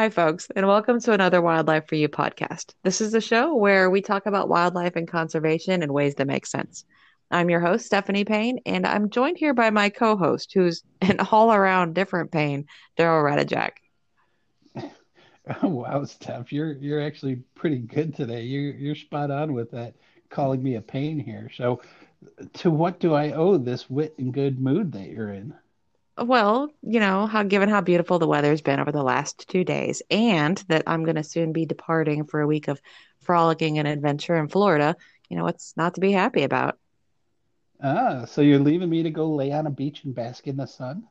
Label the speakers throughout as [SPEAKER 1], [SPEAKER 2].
[SPEAKER 1] Hi, folks, and welcome to another Wildlife for You podcast. This is the show where we talk about wildlife and conservation in ways that make sense. I'm your host, Stephanie Payne, and I'm joined here by my co host, who's an all around different Payne, Daryl Radijak.
[SPEAKER 2] Oh, wow, Steph, you're you're actually pretty good today. You're you're spot on with that, calling me a pain here. So, to what do I owe this wit and good mood that you're in?
[SPEAKER 1] Well, you know, how given how beautiful the weather's been over the last two days, and that I'm going to soon be departing for a week of frolicking and adventure in Florida, you know, what's not to be happy about?
[SPEAKER 2] Ah, so you're leaving me to go lay on a beach and bask in the sun?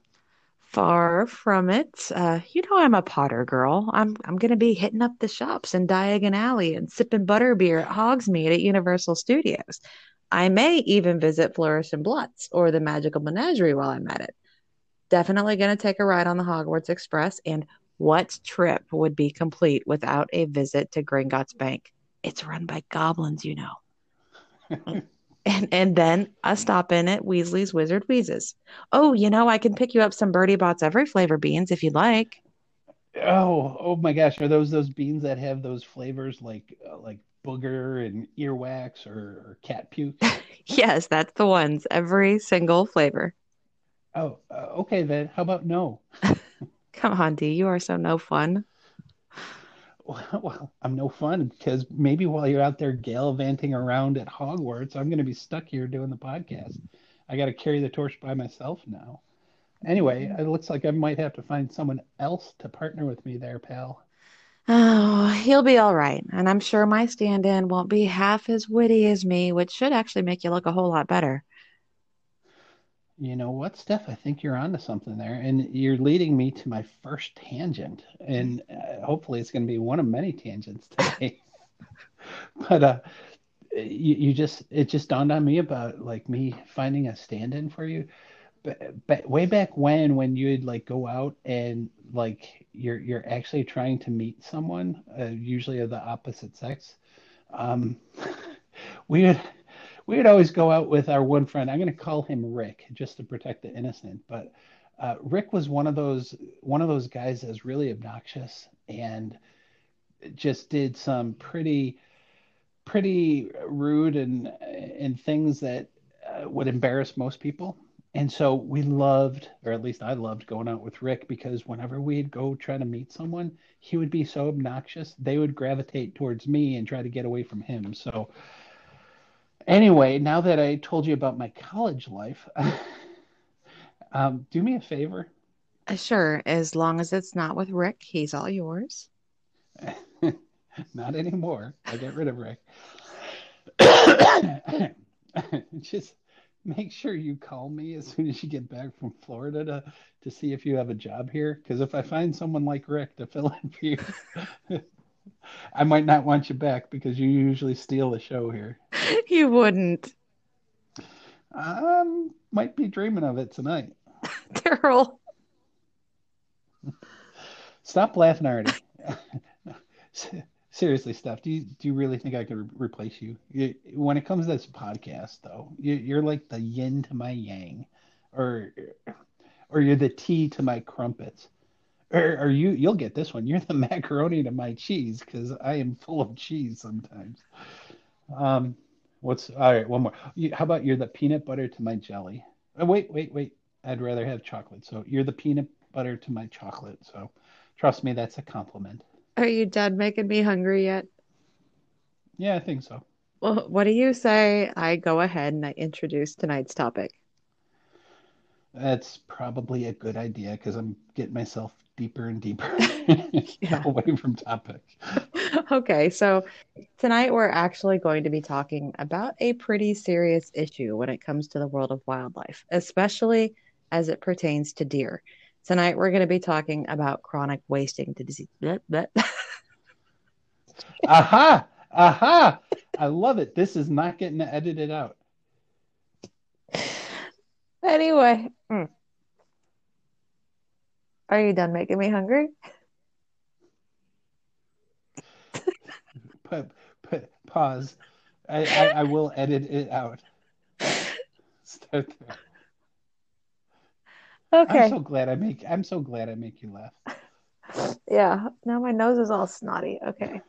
[SPEAKER 1] Far from it. Uh, you know, I'm a Potter girl. I'm I'm going to be hitting up the shops in Diagon Alley and sipping butterbeer at Hogsmeade at Universal Studios. I may even visit Flourish and Blotts or the Magical Menagerie while I'm at it. Definitely going to take a ride on the Hogwarts Express. And what trip would be complete without a visit to Gringotts Bank? It's run by goblins, you know. and and then a stop in at Weasley's Wizard Wheezes. Oh, you know, I can pick you up some Bertie Bott's every flavor beans if you'd like.
[SPEAKER 2] Oh, oh my gosh, are those those beans that have those flavors like uh, like booger and earwax or, or cat puke?
[SPEAKER 1] yes, that's the ones. Every single flavor.
[SPEAKER 2] Oh, uh, okay then. How about no?
[SPEAKER 1] Come on, D. you are so no fun.
[SPEAKER 2] Well, I'm no fun because maybe while you're out there gallivanting around at Hogwarts, I'm going to be stuck here doing the podcast. I got to carry the torch by myself now. Anyway, it looks like I might have to find someone else to partner with me there, pal.
[SPEAKER 1] Oh, he'll be all right. And I'm sure my stand in won't be half as witty as me, which should actually make you look a whole lot better.
[SPEAKER 2] You know what, Steph? I think you're onto something there, and you're leading me to my first tangent, and uh, hopefully it's going to be one of many tangents today. but uh, you, you just it just dawned on me about like me finding a stand-in for you. But, but way back when, when you'd like go out and like you're you're actually trying to meet someone, uh, usually of the opposite sex, um, we would we would always go out with our one friend. I'm going to call him Rick just to protect the innocent. But uh, Rick was one of those one of those guys that's really obnoxious and just did some pretty pretty rude and and things that uh, would embarrass most people. And so we loved, or at least I loved, going out with Rick because whenever we'd go try to meet someone, he would be so obnoxious, they would gravitate towards me and try to get away from him. So Anyway, now that I told you about my college life, um, do me a favor.
[SPEAKER 1] Sure, as long as it's not with Rick, he's all yours.
[SPEAKER 2] not anymore. I get rid of Rick. Just make sure you call me as soon as you get back from Florida to to see if you have a job here. Because if I find someone like Rick to fill in for you, I might not want you back because you usually steal the show here.
[SPEAKER 1] You wouldn't.
[SPEAKER 2] Um, might be dreaming of it tonight.
[SPEAKER 1] Daryl.
[SPEAKER 2] Stop laughing already. Seriously, Steph, do you do you really think I could re- replace you? you? When it comes to this podcast, though, you, you're like the yin to my yang, or or you're the tea to my crumpets, or or you you'll get this one. You're the macaroni to my cheese because I am full of cheese sometimes. Um, what's all right? One more. You, how about you're the peanut butter to my jelly? Oh, wait, wait, wait. I'd rather have chocolate. So you're the peanut butter to my chocolate. So trust me, that's a compliment.
[SPEAKER 1] Are you done making me hungry yet?
[SPEAKER 2] Yeah, I think so.
[SPEAKER 1] Well, what do you say I go ahead and I introduce tonight's topic?
[SPEAKER 2] That's probably a good idea because I'm getting myself deeper and deeper
[SPEAKER 1] Yeah.
[SPEAKER 2] away from topic.
[SPEAKER 1] Okay, so tonight we're actually going to be talking about a pretty serious issue when it comes to the world of wildlife, especially as it pertains to deer. Tonight we're going to be talking about chronic wasting disease.
[SPEAKER 2] Aha! Aha! I love it. This is not getting edited out.
[SPEAKER 1] Anyway, mm. are you done making me hungry?
[SPEAKER 2] But, but pause. I, I, I will edit it out. Start there. I'm
[SPEAKER 1] Okay.
[SPEAKER 2] so glad I make I'm so glad I make you laugh.
[SPEAKER 1] Yeah, now my nose is all snotty. Okay.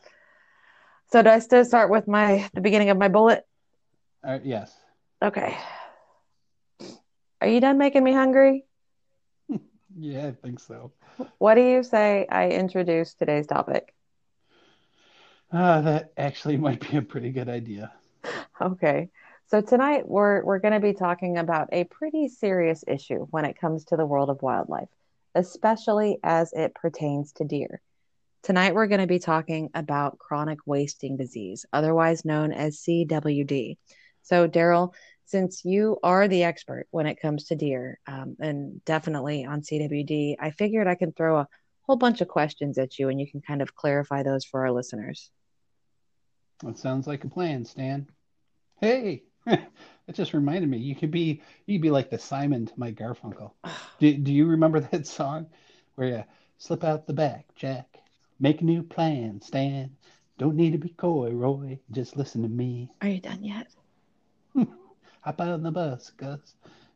[SPEAKER 1] So do I still start with my the beginning of my bullet?
[SPEAKER 2] Uh, yes.
[SPEAKER 1] Okay. Are you done making me hungry?
[SPEAKER 2] Yeah, I think so.
[SPEAKER 1] What do you say I introduce today's topic?
[SPEAKER 2] Uh, that actually might be a pretty good idea.
[SPEAKER 1] Okay. So tonight we're we're going to be talking about a pretty serious issue when it comes to the world of wildlife, especially as it pertains to deer. Tonight we're going to be talking about chronic wasting disease, otherwise known as CWD. So Daryl, since you are the expert when it comes to deer, um, and definitely on CWD, I figured I can throw a whole bunch of questions at you and you can kind of clarify those for our listeners.
[SPEAKER 2] That sounds like a plan, Stan. Hey, that just reminded me. You could be you'd be like the Simon to my Garfunkel. Do, do you remember that song where you slip out the back, Jack? Make a new plan, Stan. Don't need to be coy, Roy. Just listen to me.
[SPEAKER 1] Are you done yet?
[SPEAKER 2] Hop out on the bus, Gus.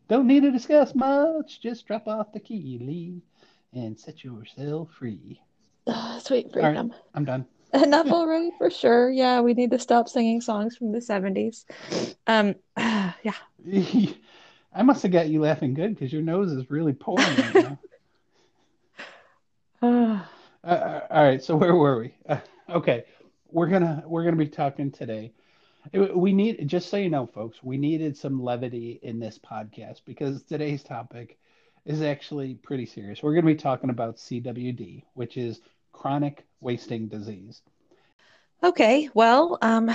[SPEAKER 2] Don't need to discuss much. Just drop off the key, Lee, and set yourself free.
[SPEAKER 1] Oh, sweet
[SPEAKER 2] All right,
[SPEAKER 1] freedom.
[SPEAKER 2] I'm done.
[SPEAKER 1] Enough already for sure. Yeah, we need to stop singing songs from the 70s. Um, yeah.
[SPEAKER 2] I must have got you laughing good because your nose is really pouring right now. Uh, uh, all right, so where were we? Uh, okay, we're gonna we're gonna be talking today. We need just so you know, folks, we needed some levity in this podcast because today's topic is actually pretty serious. We're gonna be talking about CWD, which is chronic wasting disease.
[SPEAKER 1] Okay, well, um,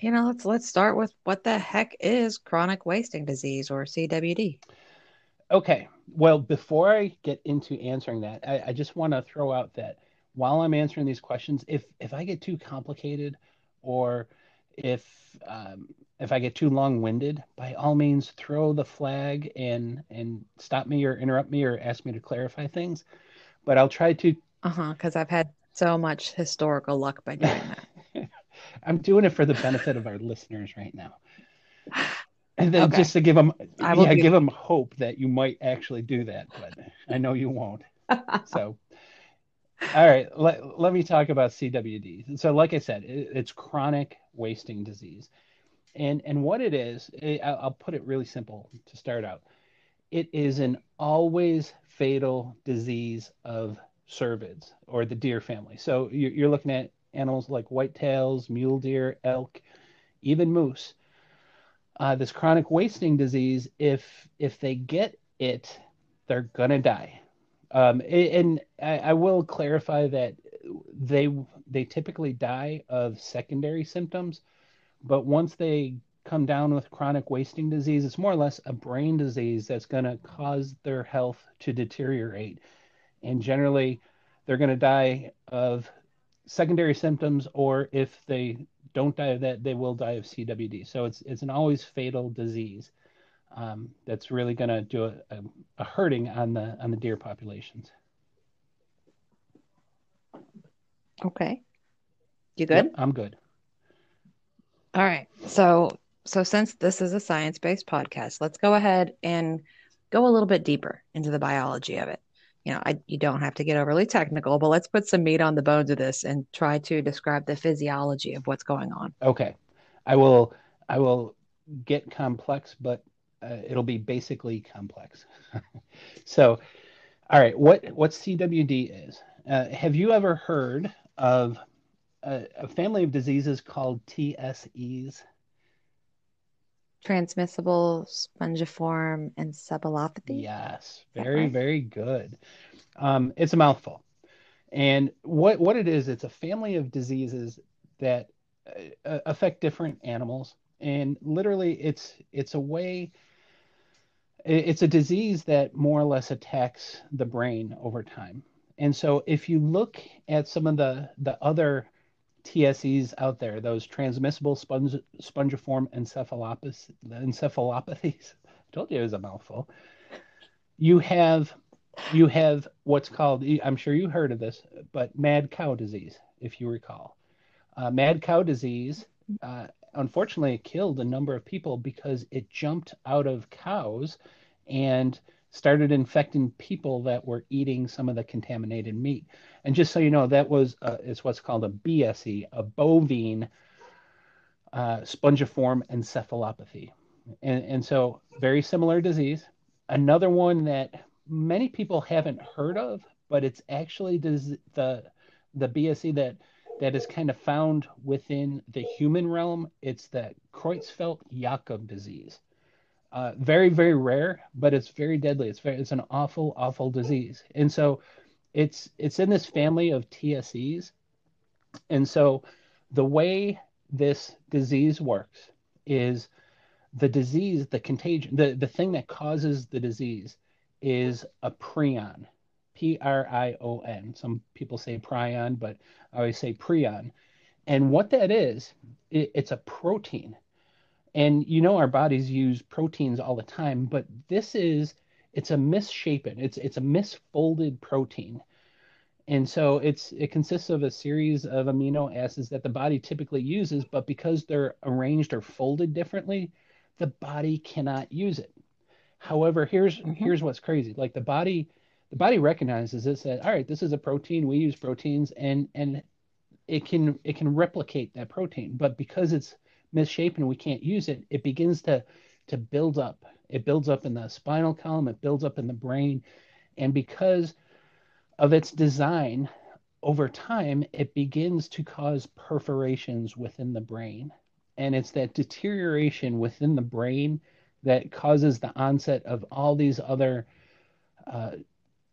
[SPEAKER 1] you know, let's let's start with what the heck is chronic wasting disease or CWD?
[SPEAKER 2] Okay, well, before I get into answering that, I, I just want to throw out that while I'm answering these questions, if if I get too complicated or if um, if I get too long-winded, by all means, throw the flag and and stop me or interrupt me or ask me to clarify things. But I'll try to.
[SPEAKER 1] Uh-huh, because I've had so much historical luck by doing that.
[SPEAKER 2] I'm doing it for the benefit of our listeners right now, and then
[SPEAKER 1] Okay.
[SPEAKER 2] just to give them,
[SPEAKER 1] I
[SPEAKER 2] yeah, give them hope that you might actually do that. But I know you won't. So, all right, let, let me talk about CWD. So, like I said, it, it's chronic wasting disease. And, and what it is, it, I'll I'll put it really simple to start out. It is an always fatal disease of cervids or the deer family. So, you're, you're looking at animals like whitetails, mule deer, elk, even moose. Uh, this chronic wasting disease, if if they get it, they're gonna die. Um, and I, I will clarify that they they typically die of secondary symptoms, but once they come down with chronic wasting disease, it's more or less a brain disease that's going to cause their health to deteriorate, and generally they're going to die of secondary symptoms, or if they don't die of that, they will die of CWD. So it's it's an always fatal disease um, that's really going to do a, a, a hurting on the on the deer populations.
[SPEAKER 1] Okay. You good?
[SPEAKER 2] Yep, I'm good.
[SPEAKER 1] All right. So, so since this is a science-based podcast, let's go ahead and go a little bit deeper into the biology of it. You know, I, you don't have to get overly technical, but let's put some meat on the bones of this and try to describe the physiology of what's going on.
[SPEAKER 2] Okay, I will I will get complex, but uh, it'll be basically complex. so, all right, what what CWD is? Uh, have you ever heard of a, a family of diseases called TSEs?
[SPEAKER 1] Transmissible spongiform encephalopathy.
[SPEAKER 2] Yes, very,
[SPEAKER 1] right?
[SPEAKER 2] very good. Um, it's a mouthful. And what what it is, it's a family of diseases that uh, affect different animals. And literally, it's it's a way, it's a disease that more or less attacks the brain over time. And so, if you look at some of the the other TSEs out there, those transmissible sponge, spongiform encephalopathies. I told you it was a mouthful. You have you have what's called I'm sure you heard of this, but mad cow disease, if you recall. Uh, mad cow disease, uh, unfortunately, it killed a number of people because it jumped out of cows and started infecting people that were eating some of the contaminated meat. And just so you know, that was uh, is what's called a BSE, a bovine uh, spongiform encephalopathy. And, and so, very similar disease. Another one that many people haven't heard of, but it's actually the the BSE that that is kind of found within the human realm. It's the Creutzfeldt-Jakob disease. Uh, very, very rare, but it's very deadly. It's very, it's an awful, awful disease. And so it's it's in this family of TSEs. And so the way this disease works is the disease, the contagion, the, the thing that causes the disease is a prion. P R I O N. Some people say prion, but I always say prion. And what that is, it, it's a protein. And you know our bodies use proteins all the time, but this is it's a misshapen, it's it's a misfolded protein. And so it's it consists of a series of amino acids that the body typically uses, but because they're arranged or folded differently, the body cannot use it. However, here's mm-hmm. here's what's crazy. Like the body the body recognizes this that all right, this is a protein. We use proteins, and and it can it can replicate that protein. But because it's misshapen, we can't use it. It begins to to build up. It builds up in the spinal column. It builds up in the brain, and because of its design, over time, it begins to cause perforations within the brain. And it's that deterioration within the brain that causes the onset of all these other uh,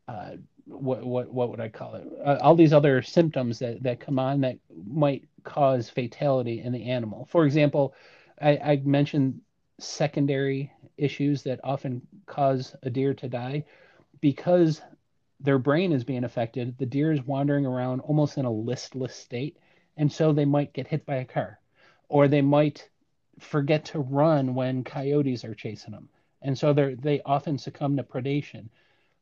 [SPEAKER 2] uh, what what what would I call it? Uh, all these other symptoms that that come on that might cause fatality in the animal. For example, I, I mentioned secondary issues that often cause a deer to die because their brain is being affected. The deer is wandering around almost in a listless state, and so they might get hit by a car, or they might forget to run when coyotes are chasing them, and so they they often succumb to predation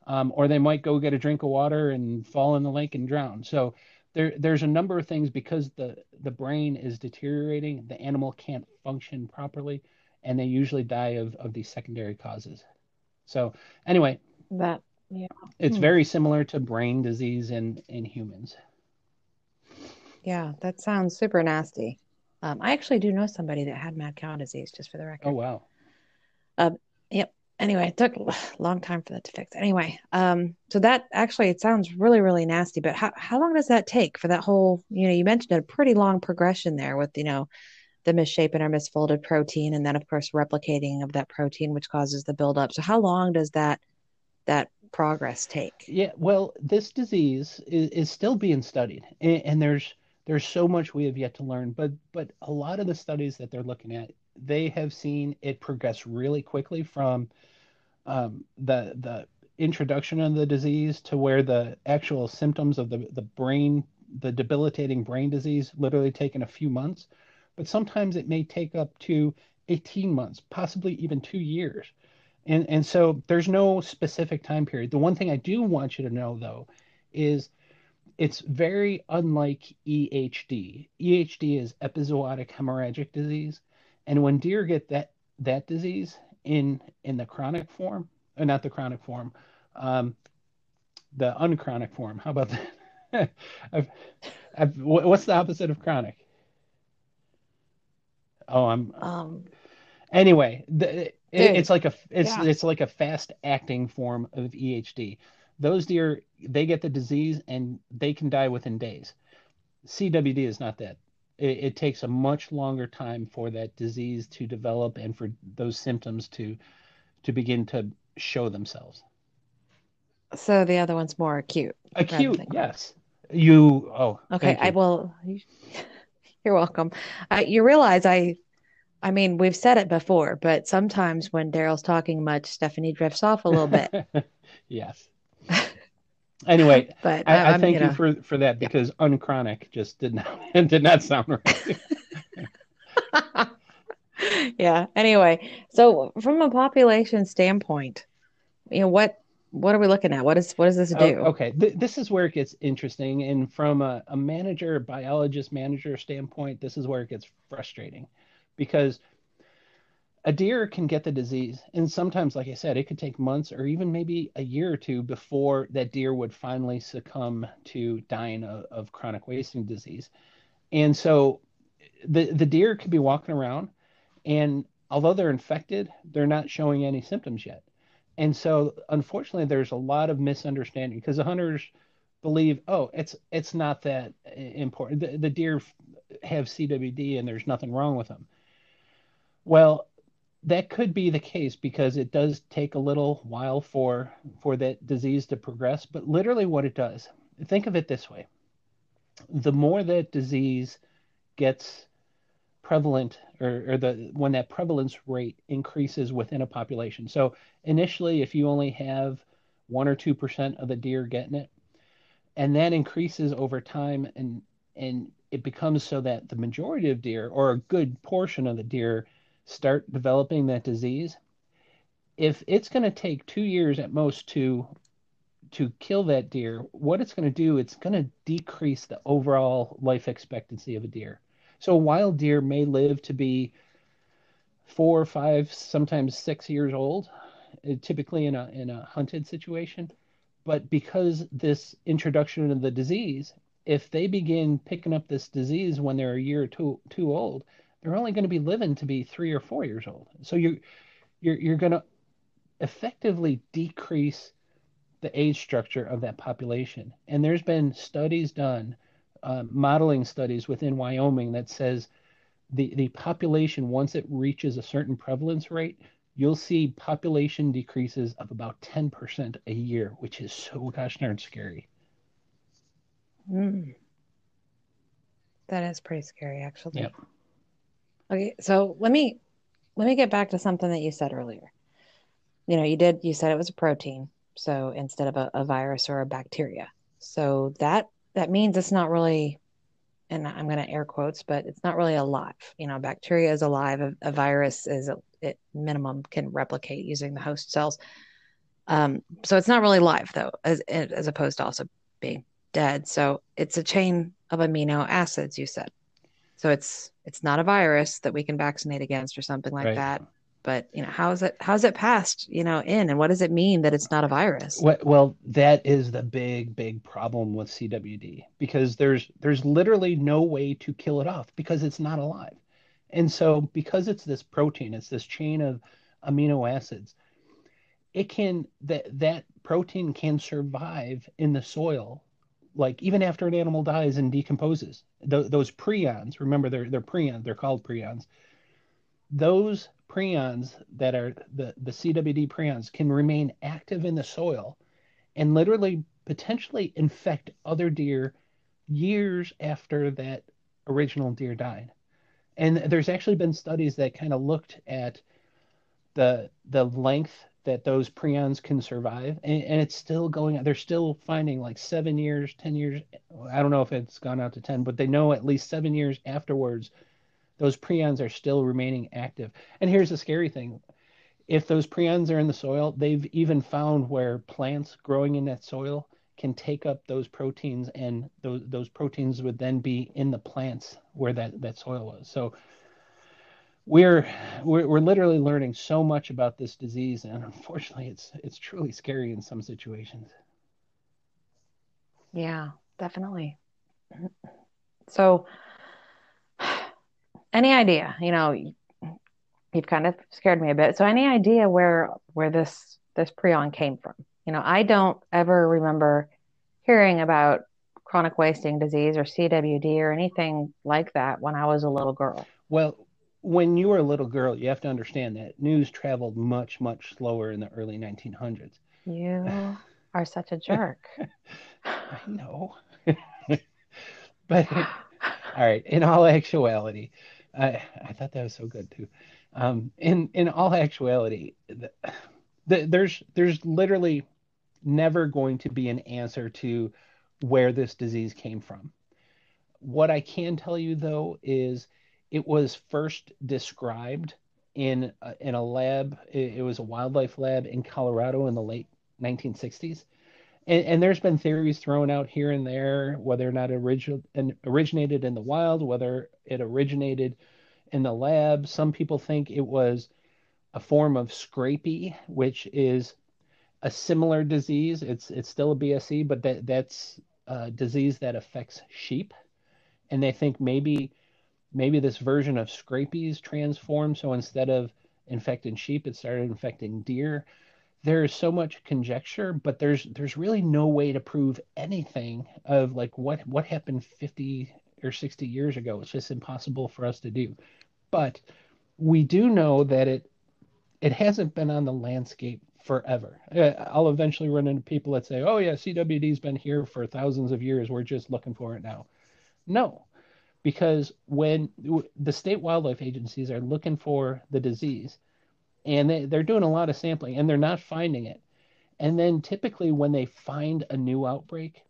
[SPEAKER 2] um, or they might go get a drink of water and fall in the lake and drown. So there, there's a number of things because the the brain is deteriorating, the animal can't function properly, and they usually die of of these secondary causes. So anyway,
[SPEAKER 1] that yeah,
[SPEAKER 2] it's hmm. very similar to brain disease in in humans.
[SPEAKER 1] Yeah, that sounds super nasty. Um, I actually do know somebody that had mad cow disease, just for the record.
[SPEAKER 2] Oh wow.
[SPEAKER 1] Um, yep anyway, it took a long time for that to fix. Anyway, um, so that actually it sounds really, really nasty. But how how long does that take for that whole? You know, you mentioned a pretty long progression there with you know the misshapen or misfolded protein, and then of course replicating of that protein, which causes the buildup. So how long does that that progress take?
[SPEAKER 2] Yeah, well, this disease is, is still being studied, and, and there's there's so much we have yet to learn. But but a lot of the studies that they're looking at, they have seen it progress really quickly from um, the the introduction of the disease to where the actual symptoms of the the brain the debilitating brain disease literally taken a few months but sometimes it may take up to 18 months possibly even two years. And and so there's no specific time period. The one thing i do want you to know though is it's very unlike ehd ehd is epizootic hemorrhagic disease. And when deer get that that disease in in the chronic form, or uh, not the chronic form, um, the unchronic form. How about that? I've, I've, what's the opposite of chronic? Oh, I'm. Um, anyway, the, it, it's like a it's yeah. it's like a fast acting form of EHD. Those deer they get the disease and they can die within days. CWD is not that it, it, takes a much longer time for that disease to develop and for those symptoms to to begin to show themselves.
[SPEAKER 1] So the other one's more acute.
[SPEAKER 2] Acute, yes. You oh
[SPEAKER 1] okay. I will. You're welcome. Uh, you realize I, I mean, we've said it before, but sometimes when Daryl's talking much, Stephanie drifts off a little bit.
[SPEAKER 2] yes. Anyway, but I, uh, I thank you, know, for for that because yeah. unchronic just did not and did not sound right.
[SPEAKER 1] yeah. Anyway, so from a population standpoint, you know what what are we looking at? What is what does this oh, do?
[SPEAKER 2] Oh, okay, Th- this is where it gets interesting, and from a, a manager, biologist, manager standpoint, this is where it gets frustrating, because a deer can get the disease, and sometimes, like I said, it could take months or even maybe a year or two before that deer would finally succumb to dying of, of chronic wasting disease. And so the the deer could be walking around, and although they're infected, they're not showing any symptoms yet. And so, unfortunately, there's a lot of misunderstanding because the hunters believe, oh, it's it's not that important. The, the deer have CWD and there's nothing wrong with them. Well, that could be the case because it does take a little while for for that disease to progress. But literally, what it does, think of it this way: the more that disease gets prevalent or, or, the when that prevalence rate increases within a population. So initially, if you only have one or two percent of the deer getting it, and that increases over time, and and it becomes so that the majority of deer or a good portion of the deer start developing that disease. If it's going to take two years at most to to kill that deer, what it's going to do, it's going to decrease the overall life expectancy of a deer. So a wild deer may live to be four, or five, sometimes six years old, uh, typically in a in a hunted situation. But because this introduction of the disease, if they begin picking up this disease when they're a year or two too old, they're only going to be living to be three or four years old. So you're you're you're going to effectively decrease the age structure of that population. And there's been studies done uh, modeling studies within Wyoming that says the, the population, once it reaches a certain prevalence rate, you'll see population decreases of about 10% a year, which is so gosh darn scary.
[SPEAKER 1] Mm. That is pretty scary, actually.
[SPEAKER 2] Yep.
[SPEAKER 1] Okay, so let me let me get back to something that you said earlier. You know, you did you said it was a protein, so instead of a, a virus or a bacteria. So that that means it's not really and i'm going to air quotes but it's not really alive you know bacteria is alive a, a virus is a, it minimum can replicate using the host cells um, so it's not really live though as, as opposed to also being dead so it's a chain of amino acids you said so it's it's not a virus that we can vaccinate against or something like right. that. But you know how is it how's it passed you know in? And what does it mean that it's not a virus?
[SPEAKER 2] Well that is the big big problem with cwd because there's there's literally no way to kill it off because it's not alive. And so because it's this protein it's this chain of amino acids it can that that protein can survive in the soil like even after an animal dies and decomposes Th- those prions remember they're they're prions they're called prions those prions that are the, the CWD prions can remain active in the soil and literally potentially infect other deer years after that original deer died. And there's actually been studies that kind of looked at the the length that those prions can survive and, and, it's still going they're still finding like seven years ten years i don't know if it's gone out to ten but they know at least seven years afterwards those prions are still remaining active. And here's the scary thing if those prions are in the soil, they've even found where plants growing in that soil can take up those proteins, and those, those proteins would then be in the plants where that, that soil was. So we're, we're we're literally learning so much about this disease, and unfortunately, it's it's truly scary in some situations.
[SPEAKER 1] Yeah, definitely. So any idea you know you've kind of scared me a bit so any idea where where this this prion came from you know i don't ever remember hearing about chronic wasting disease or cwd or anything like that when i was a little girl
[SPEAKER 2] well when you were a little girl you have to understand that news traveled much much slower in the early 1900s
[SPEAKER 1] you are such a jerk
[SPEAKER 2] i know but all right in all actuality I, I thought that was so good too. Um, in in all actuality, the, the, there's there's literally never going to be an answer to where this disease came from. What I can tell you though is it was first described in a, in a lab. It, was a wildlife lab in Colorado in the late 1960s. And, and, there's been theories thrown out here and there whether or not it origin, originated in the wild, whether it originated in the lab. Some people think it was a form of scrapie, which is a similar disease. It's it's still a BSE, but that that's a disease that affects sheep, and they think maybe maybe this version of scrapies transformed. So instead of infecting sheep, it started infecting deer. There's so much conjecture, but there's there's really no way to prove anything of like what what happened 50 or 60 years ago. It's just impossible for us to do. But we do know that it it hasn't been on the landscape forever. Uh, I'll eventually run into people that say, "Oh yeah, CWD's been here for thousands of years. We're just looking for it now." No, because when the state wildlife agencies are looking for the disease, and they, they're doing a lot of sampling, and they're not finding it, and then typically when they find a new outbreak,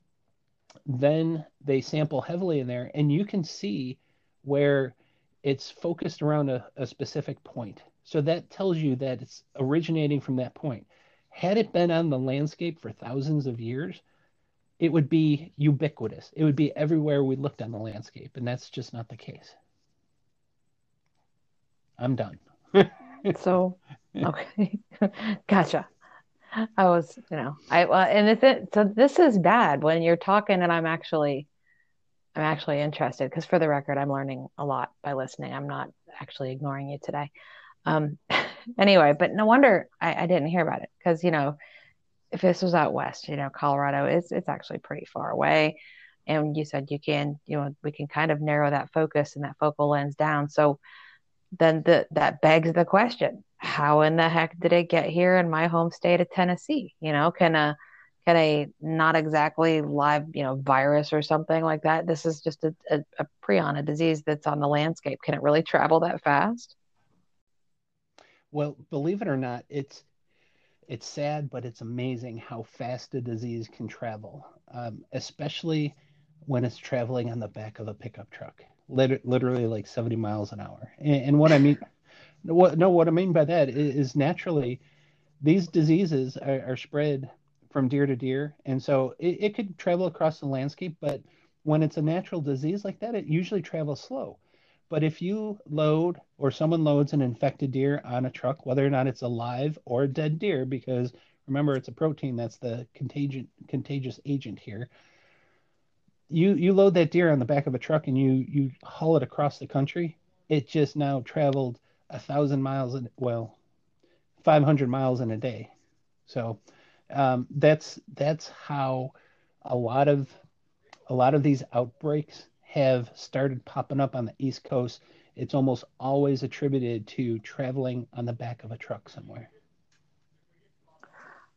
[SPEAKER 2] then they sample heavily in there, and you can see where it's focused around a, a specific point. So that tells you that it's originating from that point. Had it been on the landscape for thousands of years, it would be ubiquitous. It would be everywhere we looked on the landscape, and that's just not the case. I'm done.
[SPEAKER 1] so, okay, gotcha. I was, you know, I well, and it. So this is bad when you're talking, and I'm actually, I'm actually interested because for the record, I'm learning a lot by listening. I'm not actually ignoring you today. Um, anyway, but no wonder I, I didn't hear about it because you know, if this was out west, you know, Colorado is it's actually pretty far away, and you said you can, you know, we can kind of narrow that focus and that focal lens down. So then the, that begs the question how in the heck did it get here in my home state of tennessee? You know can a can a not exactly live you know virus or something like that this is just a, a, a prion a disease that's on the landscape can it really travel that fast?
[SPEAKER 2] Well believe it or not it's it's sad but it's amazing how fast a disease can travel um, especially when it's traveling on the back of a pickup truck literally like 70 miles an hour. And, and what I mean, what no, what I mean by that is, is naturally these diseases are, are, spread from deer to deer, and so it, it could travel across the landscape. But when it's a natural disease like that, it usually travels slow. But if you load or someone loads an infected deer on a truck, whether or not it's alive or a dead deer, because remember it's a protein that's the contagion contagious agent here. You you load that deer on the back of a truck and you you haul it across the country it just now traveled a thousand miles in well 500 miles in a day. So um, that's that's how a lot of a lot of these outbreaks have started popping up on the east coast it's almost always attributed to traveling on the back of a truck somewhere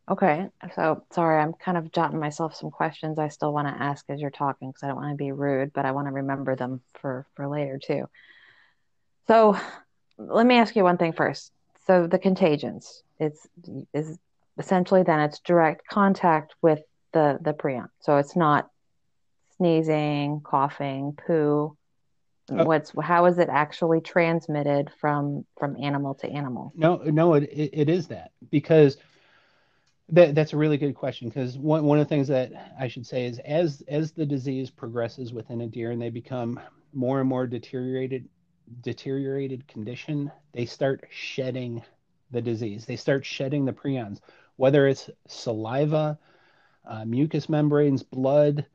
[SPEAKER 1] Okay, so sorry, I'm kind of jotting myself some questions I still want to ask as you're talking because I don't want to be rude, but I want to remember them for for later too. So, let me ask you one thing first. So the contagions, it's is essentially then it's direct contact with the the prion. So it's not sneezing, coughing, poo. Oh. What's how is it actually transmitted from from animal to animal?
[SPEAKER 2] No, no, it it, it is that because that, that's a really good question because one, one of the things that I should say is as as the disease progresses within a deer and they become more and more deteriorated deteriorated condition, they start shedding the disease. They start shedding the prions, whether it's saliva, uh, mucous membranes, blood,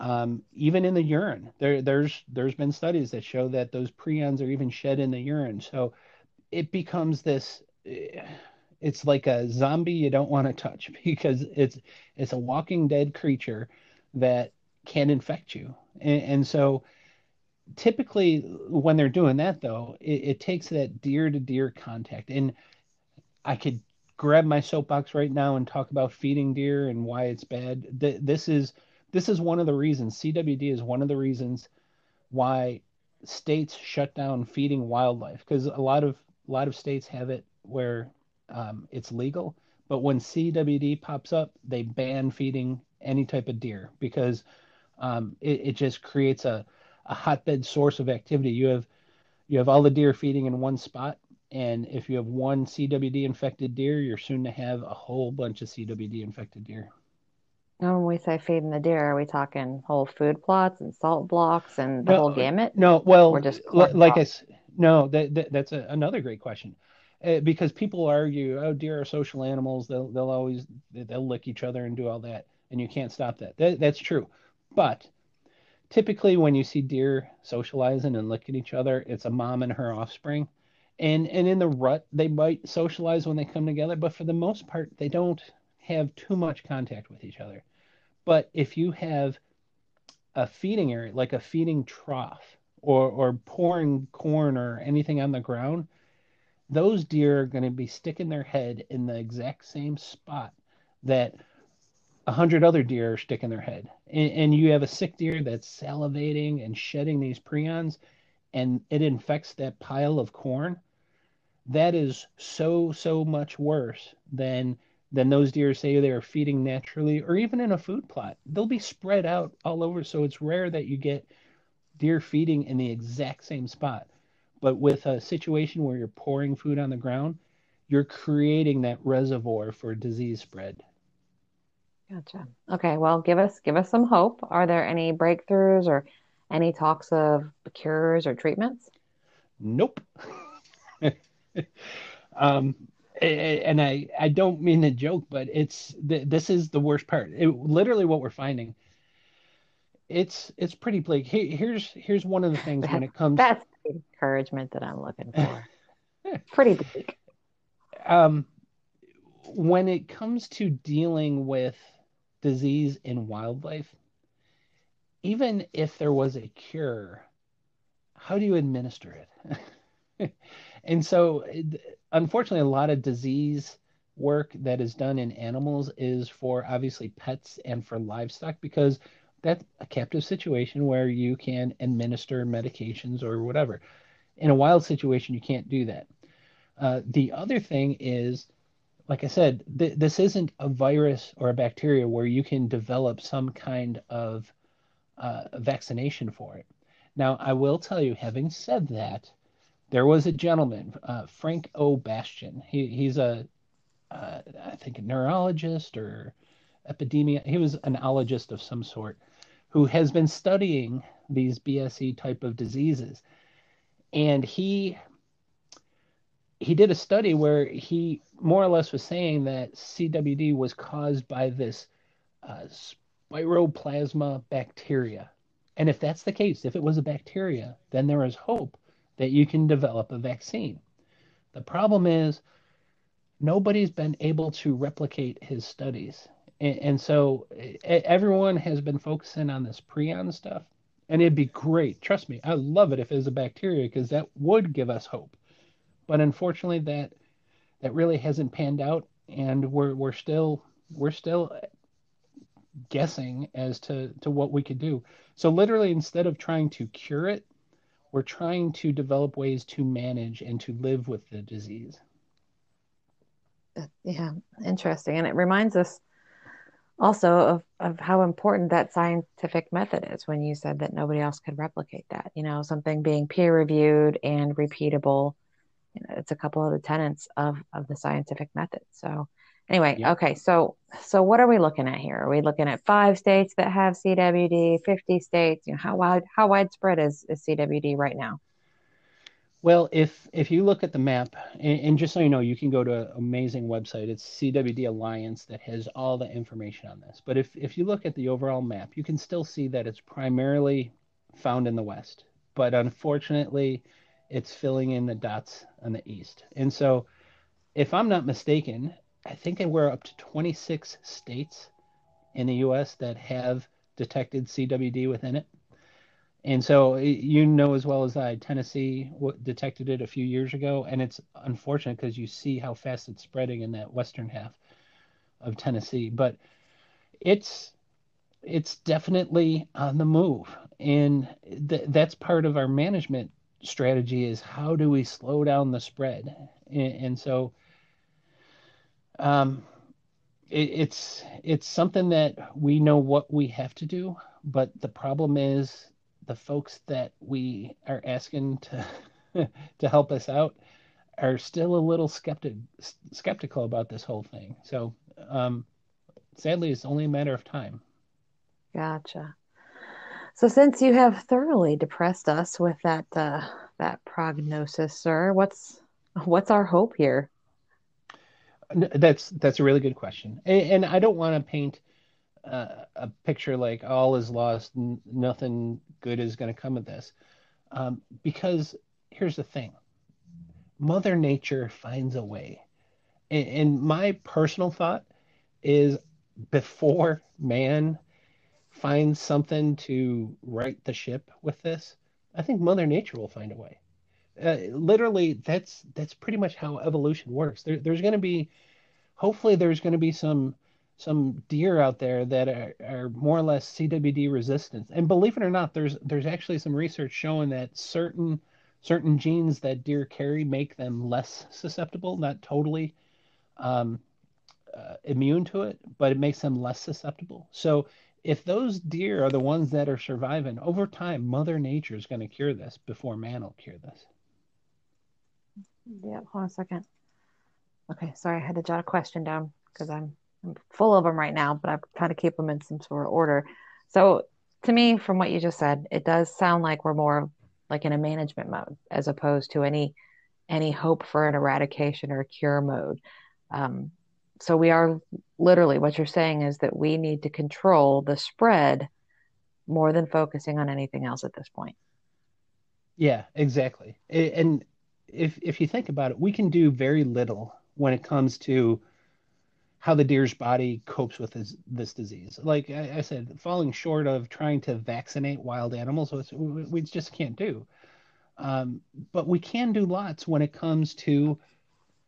[SPEAKER 2] um, even in the urine. There, there's there's been studies that show that those prions are even shed in the urine. So it becomes this. Uh, it's like a zombie you don't want to touch because it's it's a walking dead creature that can infect you and, and so typically when they're doing that though it, it takes that deer to deer contact and i could grab my soapbox right now and talk about feeding deer and why it's bad this is this is one of the reasons cwd is one of the reasons why states shut down feeding wildlife because a lot of a lot of states have it where um, it's legal. But when CWD pops up, they ban feeding any type of deer because um, it, it just creates a, a hotbed source of activity. You have you have all the deer feeding in one spot, and if you have one CWD infected deer, you're soon to have a whole bunch of CWD infected deer.
[SPEAKER 1] When we say feeding the deer, are we talking whole food plots and salt blocks and the no, whole gamut?
[SPEAKER 2] No, well, we're just like I no, that, that that's a, another great question uh, because people argue, oh, deer are social animals. They'll they'll always they'll lick each other and do all that, and you can't stop that. that that's true. But typically, when you see deer socializing and licking each other, it's a mom and her offspring. And and in the rut, they might socialize when they come together, but for the most part, they don't have too much contact with each other. But if you have a feeding area, like a feeding trough, or or pouring corn or anything on the ground, those deer are going to be sticking their head in the exact same spot that a hundred other deer are sticking their head. And, and, you have a sick deer that's salivating and shedding these prions, and it infects that pile of corn. That is so so much worse than than those deer say they are feeding naturally or even in a food plot. They'll be spread out all over, so it's rare that you get deer feeding in the exact same spot. But with a situation where you're pouring food on the ground, you're creating that reservoir for disease spread.
[SPEAKER 1] Gotcha. Okay, well, give us give us some hope. Are there any breakthroughs or any talks of cures or treatments?
[SPEAKER 2] Nope. um, and I I don't mean to joke, but it's this is the worst part. It, literally, what we're finding. It's it's pretty bleak. here's here's one of the things when it comes.
[SPEAKER 1] That's the encouragement that I'm looking for. Pretty big.
[SPEAKER 2] Um, when it comes to dealing with disease in wildlife, even if there was a cure, how do you administer it? and so, unfortunately, a lot of disease work that is done in animals is for obviously pets and for livestock because that's a captive situation where you can administer medications or whatever. In a wild situation, you can't do that. Uh, the other thing is, like I said, th- this isn't a virus or a bacteria where you can develop some kind of uh, vaccination for it. Now, I will tell you, having said that, there was a gentleman, uh, Frank O. Bastian. He, he's a, uh, I think, a neurologist or epidemia. He was an ologist of some sort who has been studying these BSE type of diseases. And he he did a study where he more or less was saying that CWD was caused by this uh, spiroplasma bacteria. And if that's the case, if it was a bacteria, then there is hope that you can develop a vaccine. The problem is nobody's been able to replicate his studies. And, and so everyone has been focusing on this prion stuff, and it'd be great. Trust me, I love it if it was a bacteria because that would give us hope. But unfortunately, that that really hasn't panned out, and we're we're still we're still guessing as to to what we could do. So literally, instead of trying to cure it, we're trying to develop ways to manage and to live with the disease.
[SPEAKER 1] Uh, yeah, interesting, and it reminds us also of, of how important that scientific method is when you said that nobody else could replicate that you know something being peer reviewed and repeatable you know, it's a couple of the tenets of of the scientific method so anyway yep. okay so so what are we looking at here are we looking at five states that have cwd 50 states you know how wide how widespread is, is cwd right now
[SPEAKER 2] well, if if you look at the map, and, and, just so you know, you can go to an amazing website. It's CWD Alliance that has all the information on this. But if if you look at the overall map, you can still see that it's primarily found in the west. But unfortunately, it's filling in the dots on the east. And so, if I'm not mistaken, I think we're up to 26 states in the U.S. that have detected CWD within it. And so you know as well as I, Tennessee detected it a few years ago, and it's unfortunate because you see how fast it's spreading in that western half of Tennessee. But it's it's definitely on the move, and th- that's part of our management strategy is how do we slow down the spread, and, and so um, it, it's it's something that we know what we have to do, but the problem is the folks that we are asking to to help us out are still a little skeptic skeptical about this whole thing. So um, sadly, it's only a matter of time.
[SPEAKER 1] Gotcha. So since you have thoroughly depressed us with that uh, that prognosis, sir, what's What's our hope here?
[SPEAKER 2] That's that's a really good question, and, and I don't want to paint uh, a picture like all is lost, n- nothing good is going to come of this, um, because here's the thing: Mother Nature finds a way, and, and my personal thought is before man finds something to right the ship with this, I think Mother Nature will find a way. Uh, literally, that's that's pretty much how evolution works. There, there's going to be hopefully there's going to be some some deer out there that are, are more or less CWD resistant. And believe it or not, there's there's actually some research showing that certain certain genes that deer carry make them less susceptible, not totally um, uh, immune to it, but it makes them less susceptible. So if those deer are the ones that are surviving over time, Mother Nature is going to cure this before man will cure this.
[SPEAKER 1] Yeah, hold on a second. Okay, sorry, I had to jot a question down because I'm, I'm full of them right now, but I'm trying to keep them in some sort of order. So, to me, from what you just said, it does sound like we're more like in a management mode as opposed to any any hope for an eradication or cure mode. Um, so we are literally what you're saying is that we need to control the spread more than focusing on anything else at this point.
[SPEAKER 2] Yeah, exactly. And if if you think about it, we can do very little when it comes to how the deer's body copes with this, this disease. Like I, I, said, falling short of trying to vaccinate wild animals, we, we just can't do. Um, but we can do lots when it comes to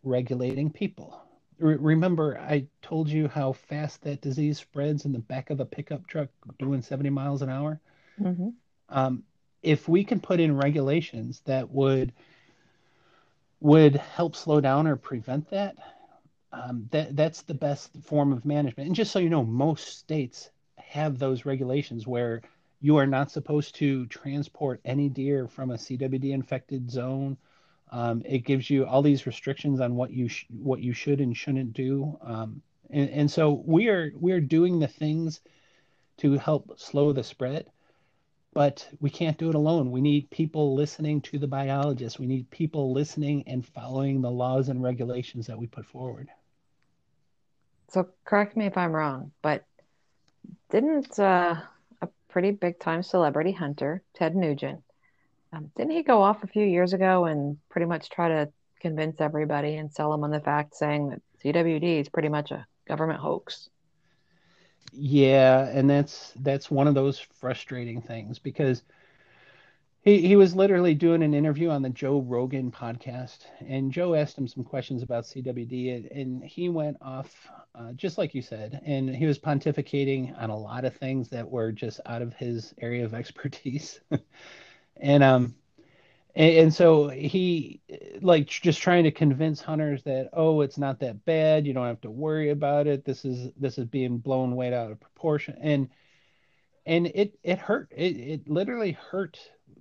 [SPEAKER 2] regulating people. Re- remember, I told you how fast that disease spreads in the back of a pickup truck doing 70 miles an hour. Mm-hmm. Um, if we can put in regulations that would would help slow down or prevent that, um, that that's the best form of management. And just so you know, most states have those regulations where you are not supposed to transport any deer from a CWD infected zone. Um, it gives you all these restrictions on what you sh- what you should and shouldn't do. Um, and, and so we are we are doing the things to help slow the spread but we can't do it alone. We need people listening to the biologists. We need people listening and following the laws and regulations that we put forward.
[SPEAKER 1] So, correct me if I'm wrong, but didn't uh, a pretty big time celebrity hunter, Ted Nugent, um, didn't he go off a few years ago and pretty much try to convince everybody and sell them on the fact saying that CWD is pretty much a government hoax?
[SPEAKER 2] Yeah, and that's that's one of those frustrating things because he he was literally doing an interview on the Joe Rogan podcast, and Joe asked him some questions about CWD, and he went off uh, just like you said, and he was pontificating on a lot of things that were just out of his area of expertise, and um, and, and, so he like just trying to convince hunters that oh it's not that bad you don't have to worry about it this is this is being blown way out of proportion. And and it it hurt it, it literally hurt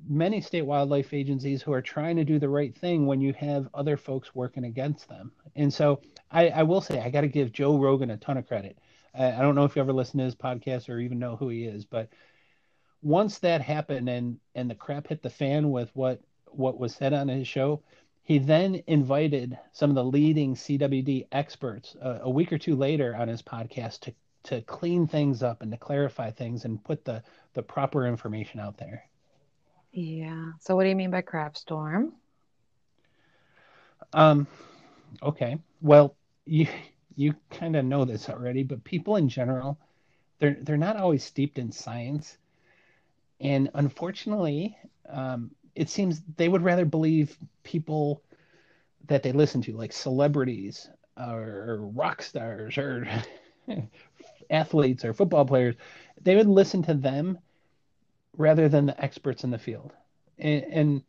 [SPEAKER 2] many state wildlife agencies who are trying to do the right thing when you have other folks working against them. And so i i will say i got to give joe rogan a ton of credit. I, I don't know if you ever listen to his podcast or even know who he is but once that happened and and the crap hit the fan with what what was said on his show, he then invited some of the leading CWD experts uh, a week or two later on his podcast to to clean things up and to clarify things and put the the proper information out there.
[SPEAKER 1] Yeah. So what do you mean by crap storm?
[SPEAKER 2] Um okay. Well, you you kind of know this already, but people in general they're they're not always steeped in science. And unfortunately, um, it seems they would rather believe people that they listen to, like celebrities or, rock stars or athletes or football players. They would listen to them rather than the experts in the field. And, and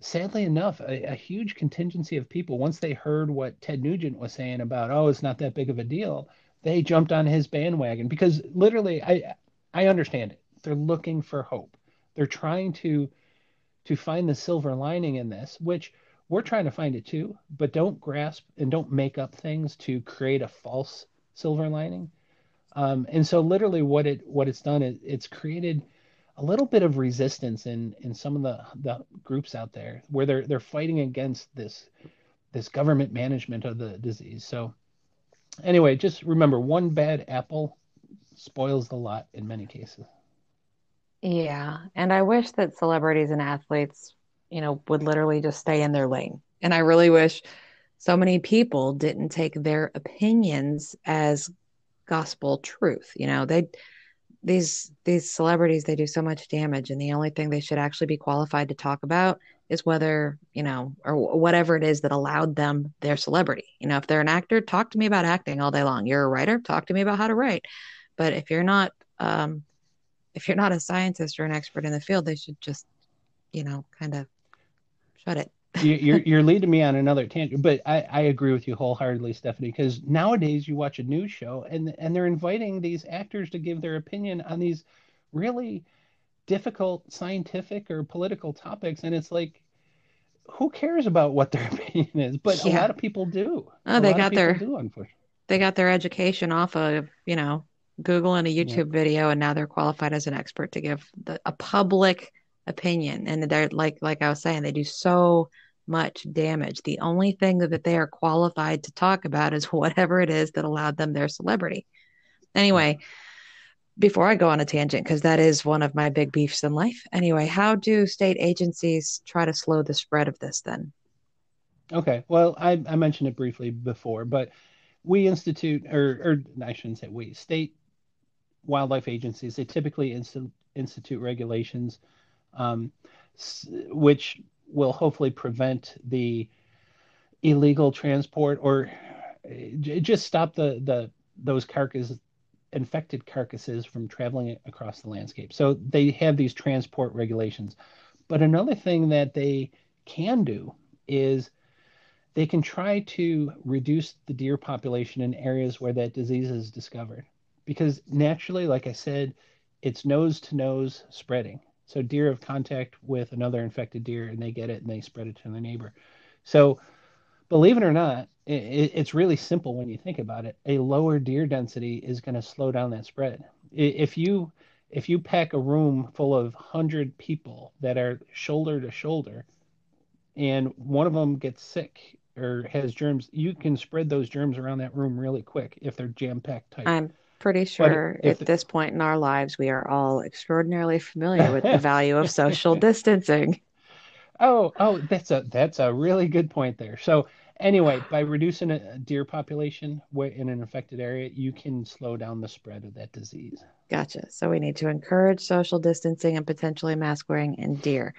[SPEAKER 2] sadly enough, a, a, huge contingency of people, once they heard what Ted Nugent was saying about, oh, it's not that big of a deal, they jumped on his bandwagon because literally, I I understand it. They're looking for hope. They're trying to to find the silver lining in this, which we're trying to find it too, but don't grasp and don't make up things to create a false silver lining. Um, and so literally what it what it's done is it's created a little bit of resistance in in some of the the groups out there where they're they're fighting against this this government management of the disease. So anyway, just remember one bad apple spoils the lot in many cases.
[SPEAKER 1] Yeah, and I wish that celebrities and athletes, you know, would literally just stay in their lane. And I really wish so many people didn't take their opinions as gospel truth. You know, they these these celebrities they do so much damage and the only thing they should actually be qualified to talk about is whether, you know, or whatever it is that allowed them their celebrity. You know, if they're an actor, talk to me about acting all day long. You're a writer, talk to me about how to write. But if you're not um if you're not a scientist or an expert in the field, they should just, you know, kind of shut it.
[SPEAKER 2] you're you're leading me on another tangent, but I, I agree with you wholeheartedly, Stephanie. Because nowadays you watch a news show and and they're inviting these actors to give their opinion on these really difficult scientific or political topics, and it's like, who cares about what their opinion is? But yeah. a lot of people do.
[SPEAKER 1] Oh, a they got their do, they got their education off of you know Google and a YouTube yeah. video, and now they're qualified as an expert to give the, a public opinion. And they're like, like I was saying, they do so much damage. The only thing that they are qualified to talk about is whatever it is that allowed them their celebrity. Anyway, before I go on a tangent, because that is one of my big beefs in life. Anyway, how do state agencies try to slow the spread of this then?
[SPEAKER 2] Okay. Well, I, I mentioned it briefly before, but we institute, or, or I shouldn't say we, state wildlife agencies, they typically inst- institute regulations um, which will hopefully prevent the illegal transport or just stop the, the those carcasses infected carcasses from traveling across the landscape. So they have these transport regulations. But another thing that they can do is they can try to reduce the deer population in areas where that disease is discovered because naturally, like I said, it's nose to nose spreading. So deer have contact with another infected deer and they get it and they spread it to their neighbor. So believe it or not, it, it's really simple when you think about it. A lower deer density is going to slow down that spread. If you if you pack a room full of 100 people that are shoulder to shoulder and one of them gets sick or has germs, you can spread those germs around that room really quick if they're jam packed tight.
[SPEAKER 1] I'm pretty sure at this point in our lives we are all extraordinarily familiar with the value of social distancing.
[SPEAKER 2] Oh, oh, that's a that's a really good point there. So anyway, by reducing a deer population in an affected area, you can slow down the spread of that disease.
[SPEAKER 1] Gotcha. So we need to encourage social distancing and potentially mask wearing in deer.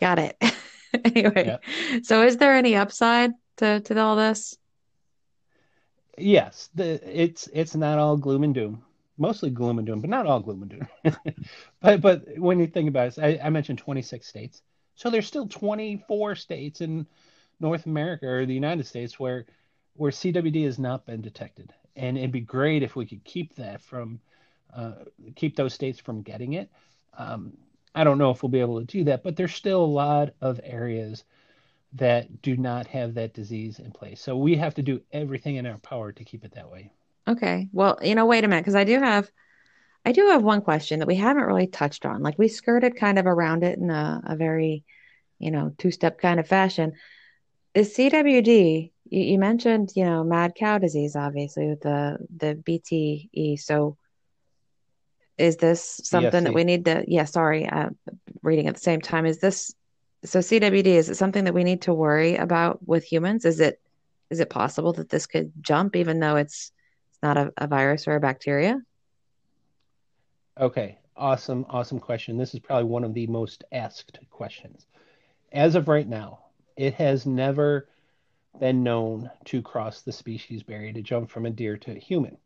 [SPEAKER 1] Got it. anyway, so is there any upside to to all this?
[SPEAKER 2] Yes, the it's it's not all gloom and doom. Mostly gloom and doom, but not all gloom and doom. but but when you think about it, I, I mentioned 26 states, so there's still 24 states in North America or the United States where where CWD has not been detected, and it'd be great if we could keep that from uh, keep those states from getting it. Um, I don't know if we'll be able to do that, but there's still a lot of areas that do not have that disease in place. So we have to do everything in our power to keep it that way.
[SPEAKER 1] Okay. Well, you know, wait a minute, because I do have I do have one question that we haven't really touched on. Like we skirted kind of around it in a, a very, you know, two-step kind of fashion. Is CWD, you, you mentioned, you know, mad cow disease, obviously, with the the BSE. So is this something that we need to yeah sorry uh, reading at the same time is this so CWD is it something that we need to worry about with humans? Is it is it possible that this could jump even though it's it's not a, a virus or a bacteria?
[SPEAKER 2] Okay, awesome, awesome question. This is probably one of the most asked questions. As of right now, it has never been known to cross the species barrier to jump from a deer to a human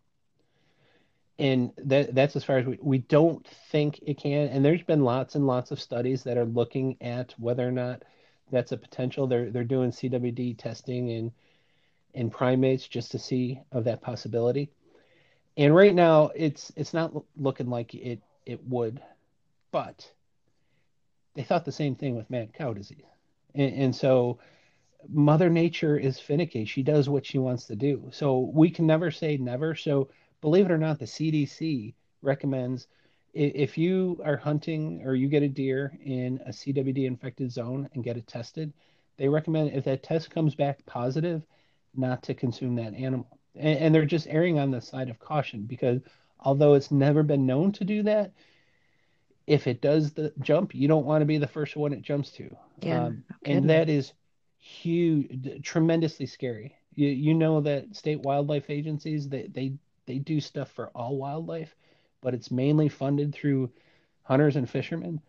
[SPEAKER 2] and that that's as far as we, we don't think it can and there's been lots and lots of studies that are looking at whether or not that's a potential. They're they're doing cwd testing in in primates just to see of that possibility. And right now it's it's not looking like it it would but they thought the same thing with mad cow disease. And, and so mother nature is finicky. She does what she wants to do. So we can never say never. So believe it or not, the CDC recommends if you are hunting or you get a deer in a CWD infected zone and get it tested, they recommend if that test comes back positive, not to consume that animal. And, and they're just erring on the side of caution because although it's never been known to do that, if it does the jump, you don't want to be the first one it jumps to.
[SPEAKER 1] Yeah. Um,
[SPEAKER 2] and that is huge, tremendously scary. You, you know that state wildlife agencies, they, they, they do stuff for all wildlife, but it's mainly funded through hunters and fishermen.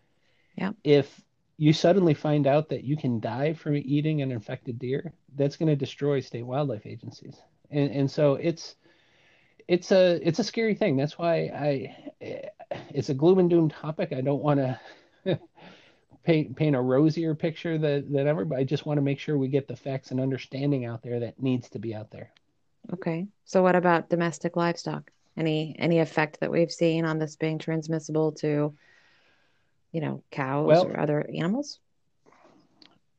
[SPEAKER 1] Yeah.
[SPEAKER 2] If you suddenly find out that you can die from eating an infected deer, that's going to destroy state wildlife agencies. And, and so it's, it's a it's a scary thing. That's why I it's a gloom and doom topic. I don't want to paint paint a rosier picture that than ever, but I just want to make sure we get the facts and understanding out there that needs to be out there.
[SPEAKER 1] Okay. So what about domestic livestock? Any any effect that we've seen on this being transmissible to you know, cows well, or other animals?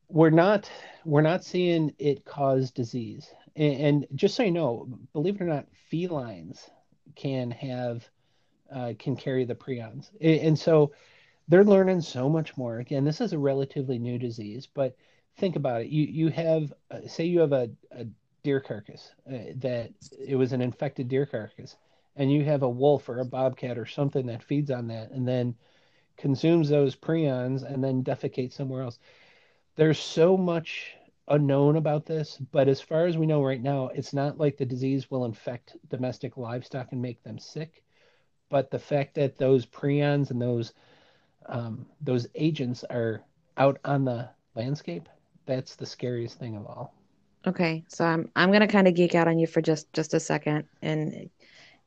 [SPEAKER 2] We're not we're not seeing it cause disease. And, and just so you know, believe it or not, felines can have uh, can carry the prions, and so they're learning so much more. Again, this is a relatively new disease, but think about it. You you have uh, say you have a, a deer carcass uh, that it was an infected deer carcass, and you have a wolf or a bobcat or something that feeds on that, and then consumes those prions and then defecates somewhere else. There's so much unknown about this, but as far as we know right now, it's not like the disease will infect domestic livestock and make them sick. But the fact that those prions and those um, those agents are out on the landscape, that's the scariest thing of all.
[SPEAKER 1] Okay, so I'm I'm gonna kind of geek out on you for just just a second, and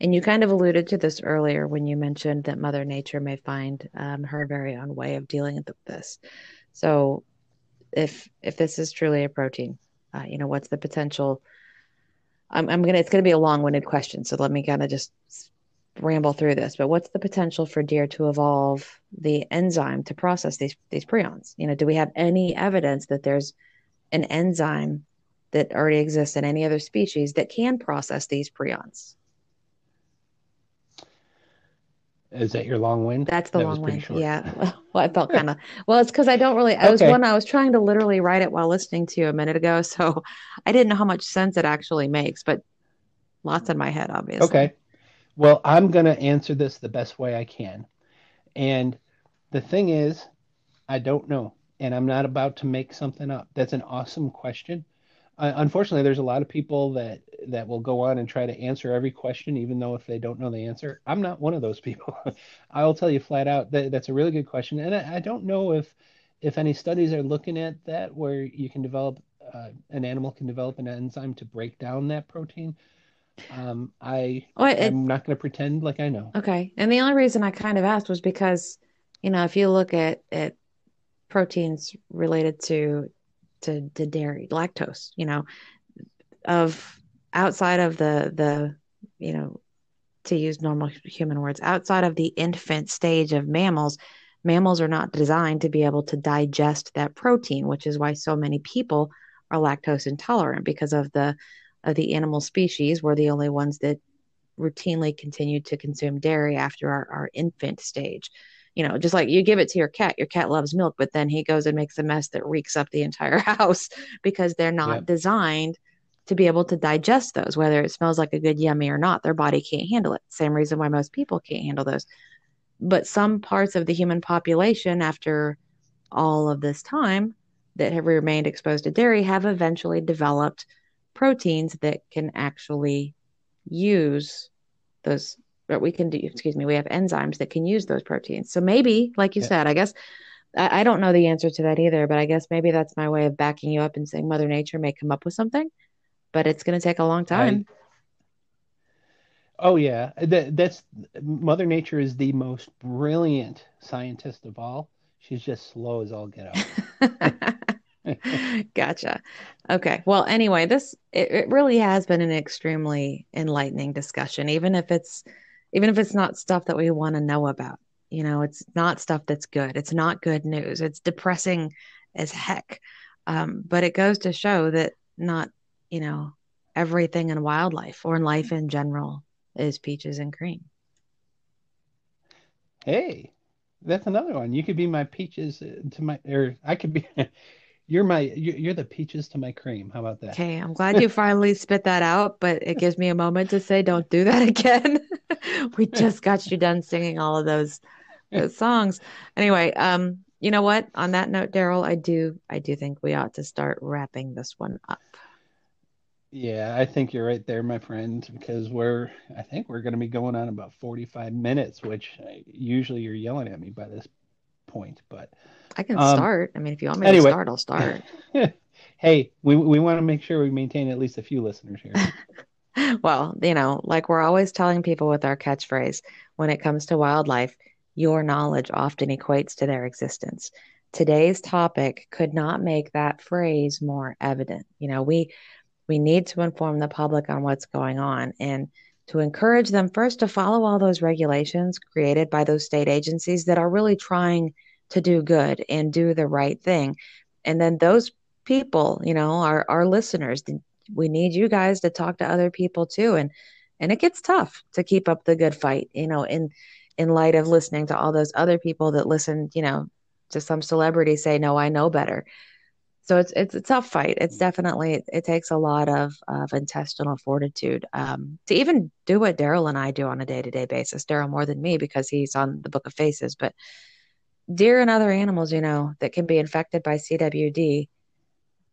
[SPEAKER 1] and you kind of alluded to this earlier when you mentioned that Mother Nature may find um, her very own way of dealing with this. So, if if this is truly a protein, uh, you know, what's the potential? I'm, I'm gonna. It's gonna be a long-winded question, so let me kind of just ramble through this. But what's the potential for deer to evolve the enzyme to process these these prions? You know, do we have any evidence that there's an enzyme that already exists in any other species that can process these prions?
[SPEAKER 2] Is that your long wind?
[SPEAKER 1] That's the that long wind. Yeah. well, I felt kind of well. It's because I don't really. I was one. I was trying to literally write it while listening to you a minute ago, so I didn't know how much sense it actually makes. But lots in my head, obviously.
[SPEAKER 2] Okay. Well, I'm going to answer this the best way I can, and the thing is, I don't know, and I'm not about to make something up. That's an awesome question, uh, unfortunately, there's a lot of people that that will go on and try to answer every question, even though if they don't know the answer. I'm not one of those people. I'll tell you flat out that that's a really good question, and I, I, don't know if if any studies are looking at that where you can develop uh, an animal can develop an enzyme to break down that protein. Um, I well, it, I'm not going to pretend like I know.
[SPEAKER 1] Okay, and the only reason I kind of asked was because you know if you look at at proteins related to to, to dairy, lactose, you know, of outside of the, the, you know, to use normal human words, outside of the infant stage of mammals, mammals are not designed to be able to digest that protein, which is why so many people are lactose intolerant because of the of the animal species. We're the only ones that routinely continue to consume dairy after our, our infant stage you know, just like you give it to your cat, your cat loves milk, but then he goes and makes a mess that reeks up the entire house because they're not yep. designed to be able to digest those, whether it smells like a good yummy or not. Their body can't handle it. Same reason why most people can't handle those. But some parts of the human population, after all of this time that have remained exposed to dairy, have eventually developed proteins that can actually use those but we can do mm-hmm. excuse me we have enzymes that can use those proteins so maybe like you yeah. said i guess I, I, don't know the answer to that either but i guess maybe that's my way of backing you up and saying mother nature may come up with something but it's going to take a long time I,
[SPEAKER 2] oh yeah that, that's mother nature is the most brilliant scientist of all she's just slow as all get out
[SPEAKER 1] gotcha. Okay. Well, anyway, this it, it, really has been an extremely enlightening discussion, even if it's even if it's not stuff that we want to know about. You know, it's not stuff that's good. It's not good news. It's depressing as heck. Um, but it goes to show that not, you know, everything in wildlife or in life in general is peaches and cream.
[SPEAKER 2] Hey, that's another one. You could be my peaches uh, to my, or I could be, you're my you're the peaches to my cream. How about that?
[SPEAKER 1] Okay, I'm glad you finally spit that out, but it gives me a moment to say, don't do that again. we just got you done singing all of those, those songs. Anyway, um, you know what? On that note, Daryl, I do I do think we ought to start wrapping this one up.
[SPEAKER 2] Yeah, I think you're right there, my friend, because we're I think we're going to be going on about 45 minutes, which uh, usually you're yelling at me by this point, but
[SPEAKER 1] I can um, start. I mean, if you want me anyway. to start, I'll start.
[SPEAKER 2] hey, we we want to make sure we maintain at least a few listeners
[SPEAKER 1] here. well, you know, like we're always telling people with our catchphrase, when it comes to wildlife, your knowledge often equates to their existence. Today's topic could not make that phrase more evident. You know, we we need to inform the public on what's going on and to encourage them first to follow all those regulations created by those state agencies that are really trying to do good and do the right thing. And then those people, you know, our our listeners, we need you guys to talk to other people too and and it gets tough to keep up the good fight, you know, in in light of listening to all those other people that listen, you know, to some celebrity say no, I know better so it's it's a tough fight. It's definitely it, it takes a lot of of intestinal fortitude um, to even do what Daryl and I do on a day to day basis. Daryl more than me because he's on the Book of Faces, but deer and other animals, you know, that can be infected by CWD.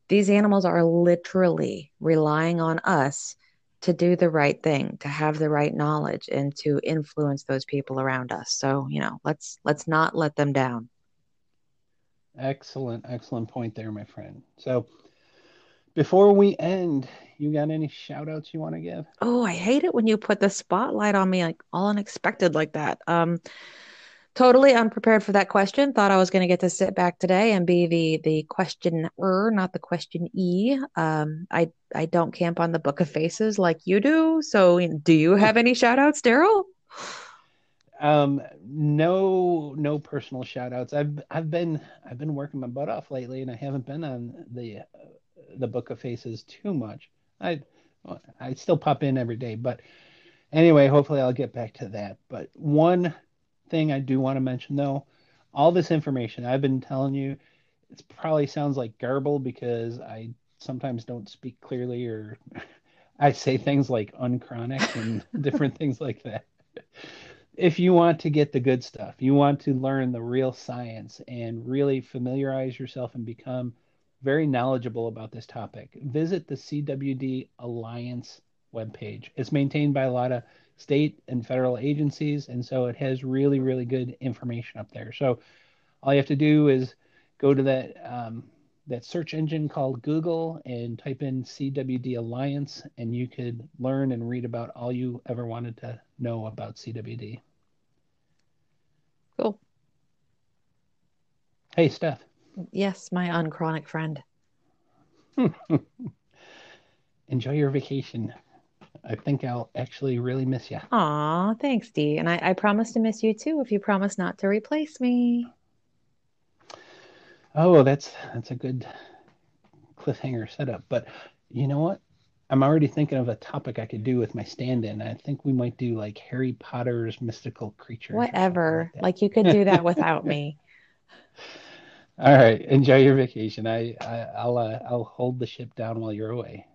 [SPEAKER 1] These animals are literally relying on us to do the right thing, to have the right knowledge, and to influence those people around us. So you know, let's let's not let them down.
[SPEAKER 2] Excellent, excellent point there, my friend. So before we end, you got any shout outs you want to give?
[SPEAKER 1] Oh, I hate it when you put the spotlight on me like all unexpected like that. Um totally unprepared for that question. Thought I was going to get to sit back today and be the the questioner, not the question e. Um, I I don't camp on the Book of Faces like you do. So, do you have any shout outs, Daryl?
[SPEAKER 2] Um, no, no personal shout outs. I've, I've been, I've been working my butt off lately and I haven't been on the, the book of faces too much. I, I still pop in every day, but anyway, hopefully I'll get back to that. But one thing I do want to mention though, all this information I've been telling you, it probably sounds like garble because I sometimes don't speak clearly or I say things like unchronic and different things like that if you want to get the good stuff, you want to learn the real science and really familiarize yourself and become very knowledgeable about this topic, visit the CWD Alliance webpage. It's maintained by a lot of state and federal agencies, and so it has really, really good information up there. So all you have to do is go to that um, that search engine called Google and type in CWD Alliance, and you could learn and read about all you ever wanted to know about CWD.
[SPEAKER 1] Cool.
[SPEAKER 2] Hey, Steph.
[SPEAKER 1] Yes, my unchronic friend.
[SPEAKER 2] Enjoy your vacation. I think I'll actually really miss you.
[SPEAKER 1] Aw, thanks, Dee. And I, I promise to miss you too if you promise not to replace me.
[SPEAKER 2] Oh, that's that's a good cliffhanger setup. But you know what? I'm already thinking of a topic I could do with my stand-in. I think we might do like Harry Potter's mystical creatures.
[SPEAKER 1] Whatever. Like, like, you could do that without me.
[SPEAKER 2] All right. Enjoy your vacation. I, I will uh, I'll hold the ship down while you're away.